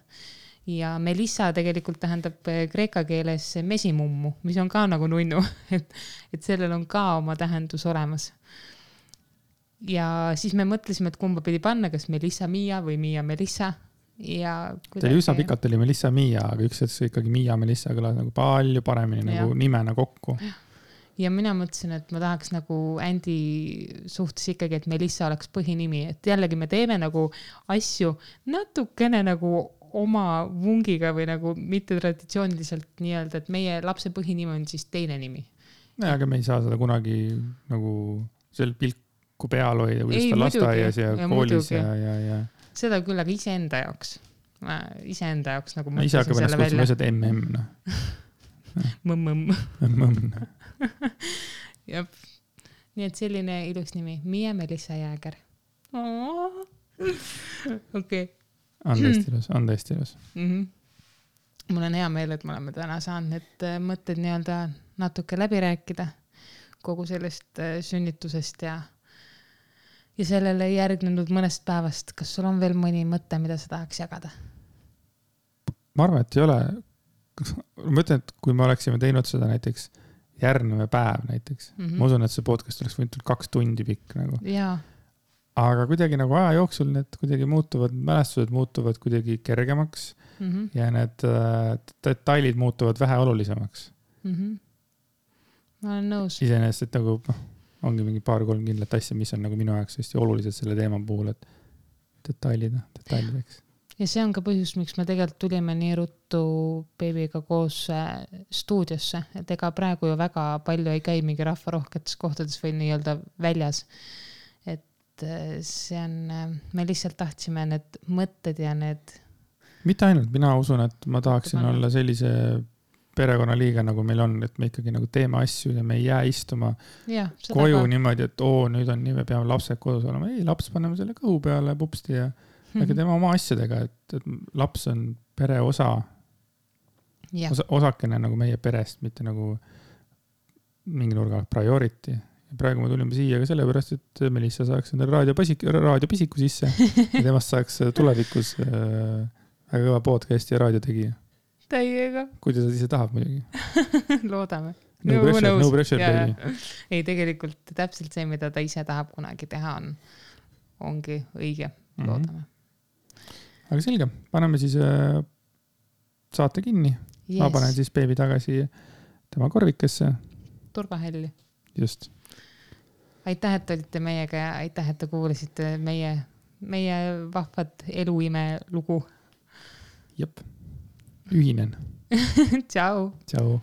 ja Melissa tegelikult tähendab eh, kreeka keeles mesimummu, mis on ka nagu nunnu, et, et sellel on ka oma tähendus olemas. Ja siis me mõtlesime, et kumba pidi panna, kas Melissa Miia või Miia Melissa ja. ta oli üsna. pikalt oli Melissa Miia, aga üks hetk ikkagi Miia Melissa kõlas nagu palju paremini Jah. nagu nimena kokku. ja mina mõtlesin, et ma tahaks nagu Andy suhtes ikkagi, et Melissa oleks põhinimi, et jällegi me teeme nagu asju natukene nagu oma vungiga või nagu mittetraditsiooniliselt nii-öelda, et meie lapse põhinimi on siis teine nimi. aga me ei saa seda kunagi nagu seal pilku peal hoida, kuidas ta lasteaias ja, Ja koolis muidugi. ja, ja, ja. seda küll, aga iseenda jaoks. iseenda jaoks nagu ise hakkab ennast kutsuma lihtsalt mm, noh. mõmm-mõmm. mõmm. jah, nii et selline ilus nimi, Miia Melissa Jääger. okei. on tõesti ilus, on tõesti ilus. Mhm. mul on hea meel, et me oleme täna saanud need äh, mõtted nii-öelda natuke läbi rääkida kogu sellest äh, sünnitusest ja ja sellele järgnenud mõnest päevast, kas sul on veel mõni mõte, mida sa tahaks jagada? ma arvan, et ei ole. ma ütlen, et kui me oleksime teinud seda näiteks järgnev päev näiteks mm. -hmm. ma usun, et see podcast oleks võinud olla kaks tundi pikk nagu. aga kuidagi nagu aja jooksul need kuidagi muutuvad, mälestused muutuvad kuidagi kergemaks Mhm, ja need äh, detailid muutuvad vähe olulisemaks. mhm. ma olen nõus. iseenesest, et nagu noh, ongi mingi paar-kolm kindlat asja, mis on nagu minu jaoks hästi olulised selle teema puhul, et detailid, noh, detailideks. ja see on ka põhjus, miks me tegelikult tulime nii ruttu beebiga koos äh, stuudiosse, et ega praegu ju väga palju ei käi mingi rahvarohketes kohtades või nii-öelda väljas. et äh, see on, me lihtsalt tahtsime need mõtted ja need, mitte ainult, mina usun, et ma tahaksin Panna. olla sellise perekonnaliige, nagu meil on, et me ikkagi nagu teeme asju ja me ei jää istuma jah. koju ka. niimoodi, et oo, nüüd on nii, me peame lapsed kodus olema. ei, laps paneme selle kõhu peale pupsti ja Mhm. aga teeme oma asjadega, et, et laps on pere osa, osa, osakene nagu meie perest, mitte nagu mingi nurga alt priority. ja praegu me tulime siia ka sellepärast, et Melissa saaks endale raadiopasik-, raadiopisiku sisse ja temast saaks tulevikus äh, väga kõva podcast'i ja raadiotegija. täiega, kui ta seda ise tahab muidugi. loodame. No pressure, no pressure baby. ei, tegelikult täpselt see, mida ta ise tahab kunagi teha, on, ongi õige, Mhm. loodame. aga selge, paneme siis äh, saate kinni yes., ma panen siis beebi tagasi tema korvikesse, turvahälli. just. aitäh, et olite meiega ja aitäh, et te kuulasite meie, meie vahvat eluime lugu. jep, ühinen, tšau. tšau